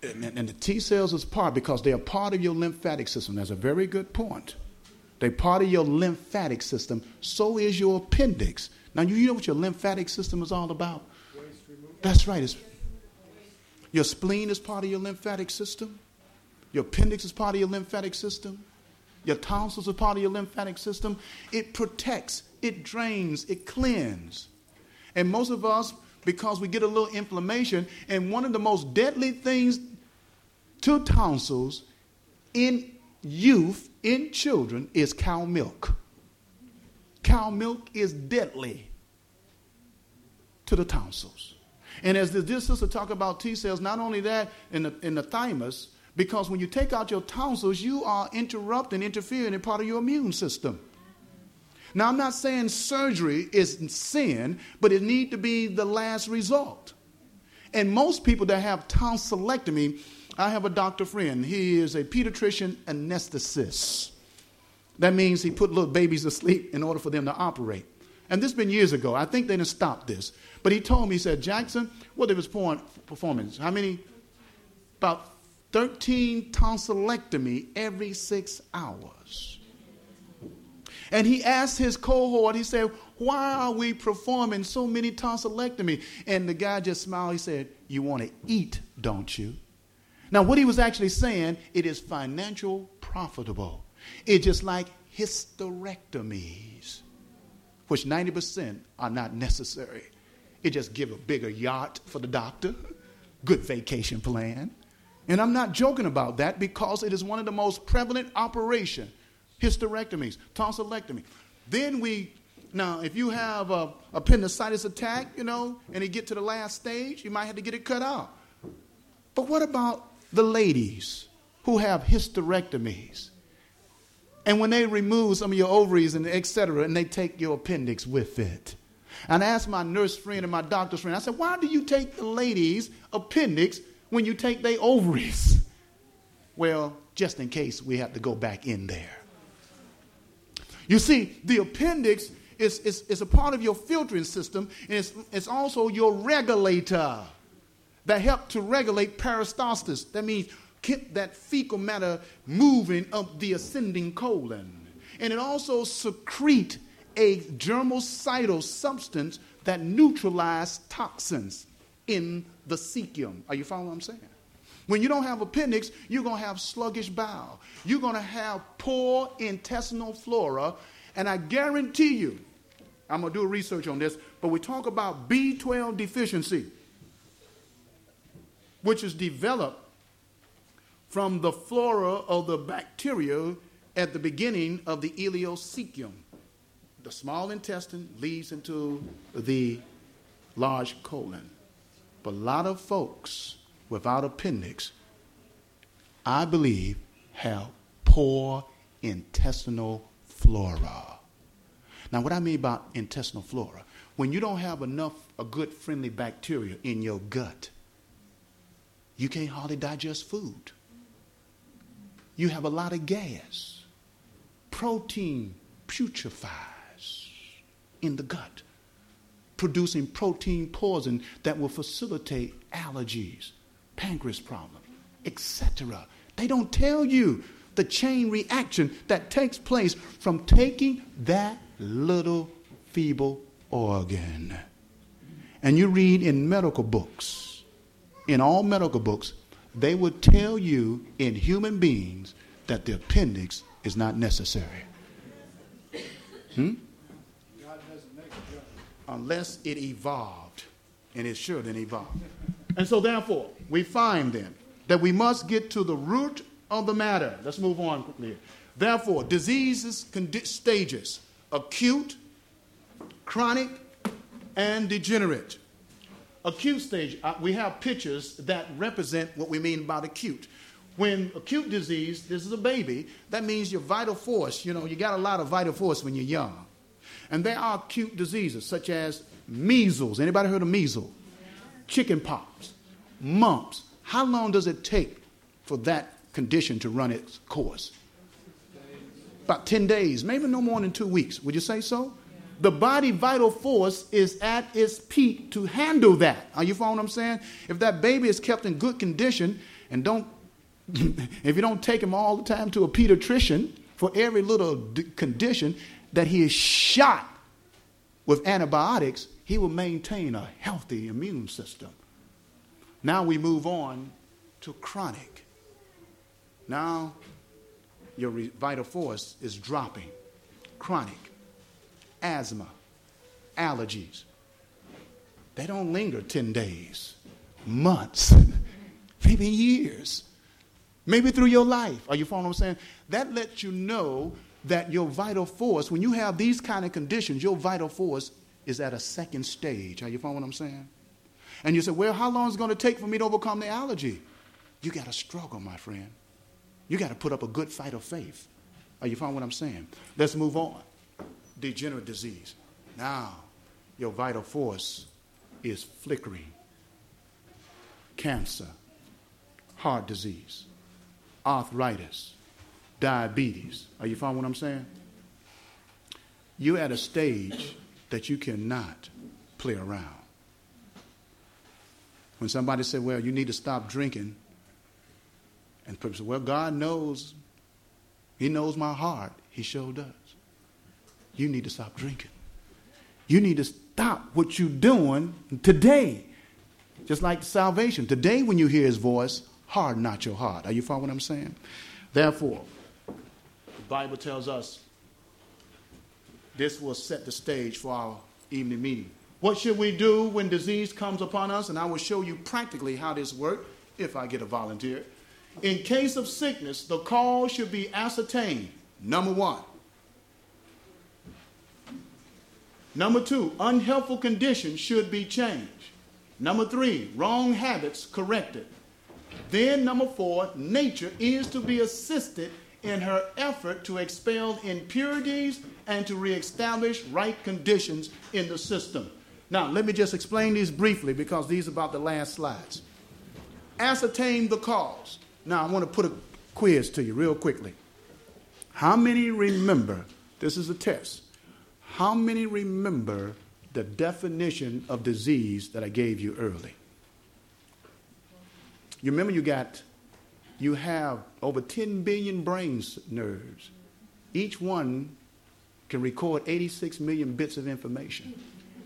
And the T cells is part because they are part of your lymphatic system. That's a very good point. They're part of your lymphatic system. So is your appendix. Now, you know what your lymphatic system is all about? That's right. It's, your spleen is part of your lymphatic system. Your appendix is part of your lymphatic system. Your tonsils are part of your lymphatic system. It protects, it drains, it cleans. And most of us, because we get a little inflammation. And one of the most deadly things to tonsils in youth, in children, is cow milk. Cow milk is deadly to the tonsils. And as the dear sister talk about T cells, not only that in the, in the thymus, because when you take out your tonsils, you are interrupting, interfering in part of your immune system. Now, I'm not saying surgery is sin, but it need to be the last result. And most people that have tonsillectomy, I have a doctor friend. He is a pediatrician anesthetist. That means he put little babies to sleep in order for them to operate. And this has been years ago. I think they didn't stop this. But he told me, he said, Jackson, what they was performing? How many? About 13 tonsillectomy every six hours. And he asked his cohort, he said, why are we performing so many tonsillectomy? And the guy just smiled. He said, you want to eat, don't you? Now, what he was actually saying, it is financial profitable. It's just like hysterectomies, which 90% are not necessary. It just give a bigger yacht for the doctor, good vacation plan. And I'm not joking about that because it is one of the most prevalent operation, hysterectomies, tonsillectomy. Then we now, if you have a appendicitis attack, you know, and you get to the last stage, you might have to get it cut out. But what about the ladies who have hysterectomies? And when they remove some of your ovaries and et cetera, and they take your appendix with it. And I asked my nurse friend and my doctor's friend, I said, why do you take the ladies' appendix when you take their ovaries? Well, just in case we have to go back in there. You see, the appendix is, is, is a part of your filtering system, and it's, it's also your regulator that help to regulate peristalsis. That means keep that fecal matter moving up the ascending colon. And it also secrete a germicidal substance that neutralize toxins in the cecum. Are you following what I'm saying? When you don't have appendix, you're going to have sluggish bowel. You're going to have poor intestinal flora. And I guarantee you, I'm going to do research on this, but we talk about B12 deficiency, which is developed from the flora of the bacteria at the beginning of the ileocecal. The small intestine leads into the large colon. But a lot of folks without appendix, I believe, have poor intestinal flora. Now, what I mean by intestinal flora, when you don't have enough a good friendly bacteria in your gut, you can't hardly digest food. You have a lot of gas. Protein putrefies in the gut, producing protein poison that will facilitate allergies, pancreas problems, etc. They don't tell you the chain reaction that takes place from taking that little feeble organ. And you read in medical books, in all medical books, they would tell you in human beings that the appendix is not necessary. Hmm? Unless it evolved, and it shouldn't evolve. And so, therefore, we find then that we must get to the root of the matter. Let's move on quickly. Therefore, diseases, stages acute, chronic, and degenerate. Acute stage, uh, we have pictures that represent what we mean by acute. When acute disease, this is a baby, that means your vital force, you know, you got a lot of vital force when you're young. And there are acute diseases such as measles. Anybody heard of measles? Chicken pox, mumps. How long does it take for that condition to run its course? about 10 days, maybe no more than two weeks. Would you say so? The body vital force is at its peak to handle that. Are you following what I'm saying? If that baby is kept in good condition and don't, [LAUGHS] if you don't take him all the time to a pediatrician for every little condition that he is shot with antibiotics, he will maintain a healthy immune system. Now we move on to chronic. Now your vital force is dropping. Chronic, asthma, allergies. They don't linger 10 days, months, [LAUGHS] maybe years, maybe through your life. Are you following what I'm saying? That lets you know that your vital force, when you have these kind of conditions, your vital force is at a second stage. Are you following what I'm saying? And you say, well, how long is it going to take for me to overcome the allergy? You got to struggle, my friend. You got to put up a good fight of faith. Are you following what I'm saying? Let's move on. Degenerate disease. Now, your vital force is flickering. Cancer, heart disease, arthritis, diabetes. Are you following what I'm saying? You're at a stage that you cannot play around. When somebody said, Well, you need to stop drinking, and people say, Well, God knows. He knows my heart. He sure does. You need to stop drinking. You need to stop what you're doing today. Just like salvation. Today, when you hear his voice, harden not your heart. Are you following what I'm saying? Therefore, the Bible tells us this will set the stage for our evening meeting. What should we do when disease comes upon us? And I will show you practically how this works if I get a volunteer. In case of sickness, the cause should be ascertained. Number one. Number two, unhelpful conditions should be changed. Number three, wrong habits corrected. Then, number four, nature is to be assisted in her effort to expel impurities and to reestablish right conditions in the system. Now, let me just explain these briefly because these are about the last slides. Ascertain the cause. Now, I want to put a quiz to you real quickly. How many remember? This is a test. How many remember the definition of disease that I gave you early? You remember you got, you have over 10 billion brain nerves. Each one can record 86 million bits of information.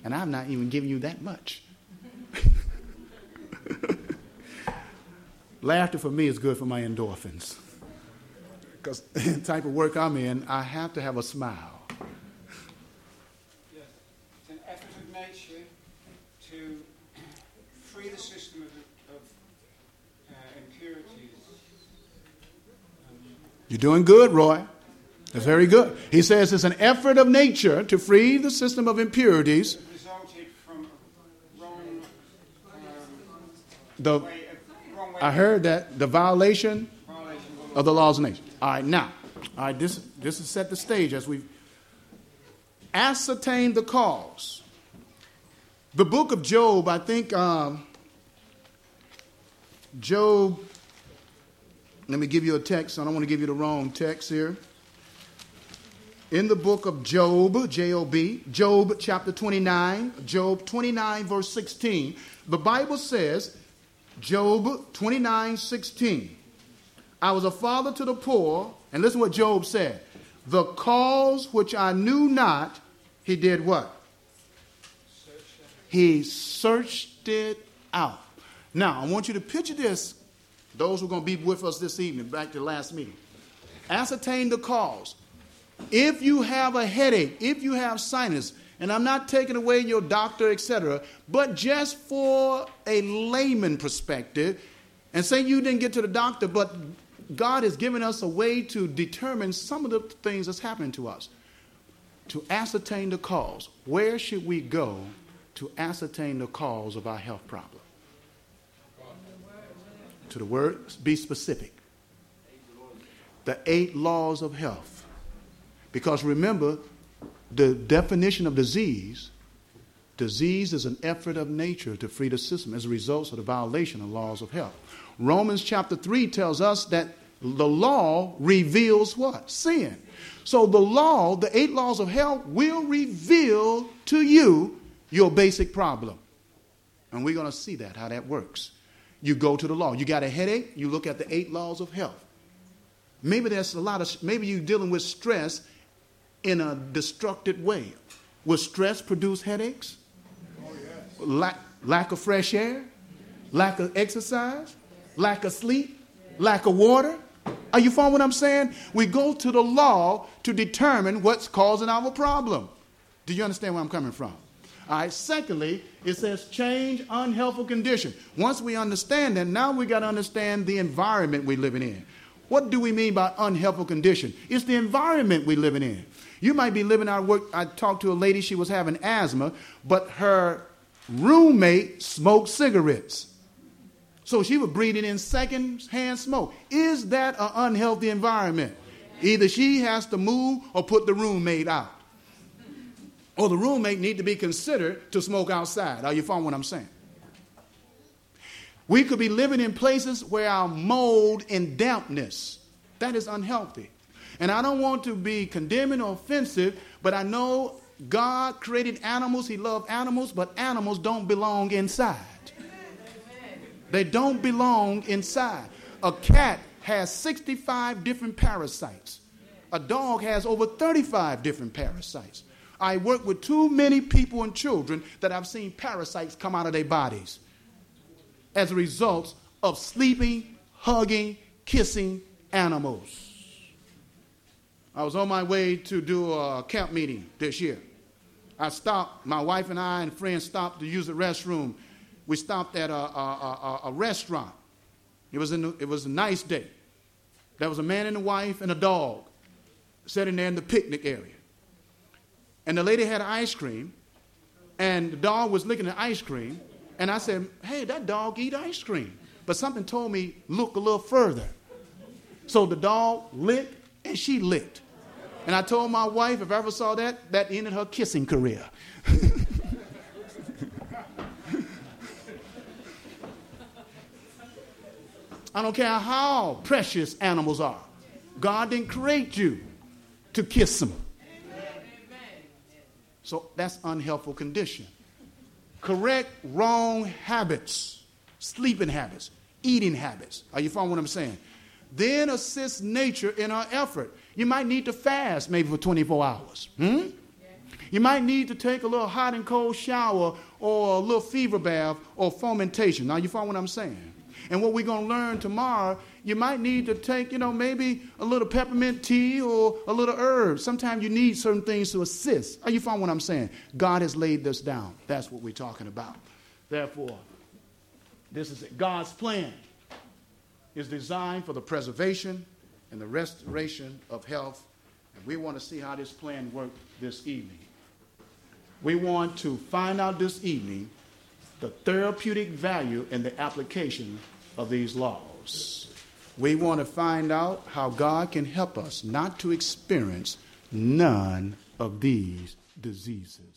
And I'm not even giving you that much. [LAUGHS] Laughter for me is good for my endorphins. [LAUGHS] Because [LAUGHS] the type of work I'm in, I have to have a smile.
Yes. It's an effort of nature to free the system of, of uh, impurities. Um,
You're doing good, Roy. That's very good. He says it's an effort of nature to free the system of impurities. The, I heard that the violation
of
the laws of nature. All right, now, all right, this this is set the stage as we ascertain the cause. The book of Job, I think, um, Job. Let me give you a text. I don't want to give you the wrong text here. In the book of Job, J O B, Job chapter 29, Job 29, verse 16, the Bible says, Job 29, 16. I was a father to the poor, and listen what Job said. The cause which I knew not, he did what? He searched it out. Now, I want you to picture this, those who are going to be with us this evening, back to the last meeting. Ascertain the cause. If you have a headache, if you have sinus, and I'm not taking away your doctor, etc., but just for a layman perspective, and say you didn't get to the doctor, but God has given us a way to determine some of the things that's happening to us. To ascertain the cause, where should we go to ascertain the cause of our health problem? To the word, be specific. The eight laws of health. Because remember, the definition of disease disease is an effort of nature to free the system as a result of the violation of laws of health. Romans chapter 3 tells us that the law reveals what? Sin. So the law, the eight laws of health, will reveal to you your basic problem. And we're going to see that, how that works. You go to the law. You got a headache, you look at the eight laws of health. Maybe there's a lot of, maybe you're dealing with stress in a destructive way. Will stress produce headaches? oh Lack, lack of fresh air? Lack of exercise? Lack of sleep? Lack of water? Are you following what I'm saying? We go to the law to determine what's causing our problem. Do you understand where I'm coming from? All right. Secondly, it says change unhealthful condition. Once we understand that, now we got to understand the environment we're living in. What do we mean by unhealthful condition? It's the environment we're living in. You might be living out work. I talked to a lady, she was having asthma, but her roommate smoked cigarettes. So she was breathing in second-hand smoke. Is that an unhealthy environment? Either she has to move or put the roommate out. Or the roommate need to be considered to smoke outside. Are you following what I'm saying? We could be living in places where our mold and dampness. That is unhealthy. And I don't want to be condemning or offensive, but I know God created animals. He loved animals, but animals don't belong inside. They don't belong inside. A cat has 65 different parasites. A dog has over 35 different parasites. I work with too many people and children that I've seen parasites come out of their bodies as a result of sleeping, hugging, kissing animals. I was on my way to do a camp meeting this year. I stopped, my wife and I and friends stopped to use the restroom. We stopped at a, a, a, a restaurant. It was, it was a nice day. There was a man and a wife and a dog sitting there in the picnic area. And the lady had ice cream, and the dog was licking the ice cream. And I said, Hey, that dog eat ice cream. But something told me, look a little further. So the dog licked and she licked. And I told my wife, if I ever saw that, that ended her kissing career. [LAUGHS] I don't care how precious animals are. God didn't create you to kiss them. So that's unhelpful condition. Correct wrong habits, sleeping habits, eating habits. Are you following what I'm saying? Then assist nature in our effort. You might need to fast maybe for 24 hours. Hmm? You might need to take a little hot and cold shower or a little fever bath or fomentation. Now, you follow what I'm saying? And what we're going to learn tomorrow, you might need to take, you know, maybe a little peppermint tea or a little herb. Sometimes you need certain things to assist. Are you following what I'm saying? God has laid this down. That's what we're talking about. Therefore, this is it. God's plan is designed for the preservation and the restoration of health. And we want to see how this plan worked this evening. We want to find out this evening the therapeutic value and the application of these laws. We want to find out how God can help us not to experience none of these diseases.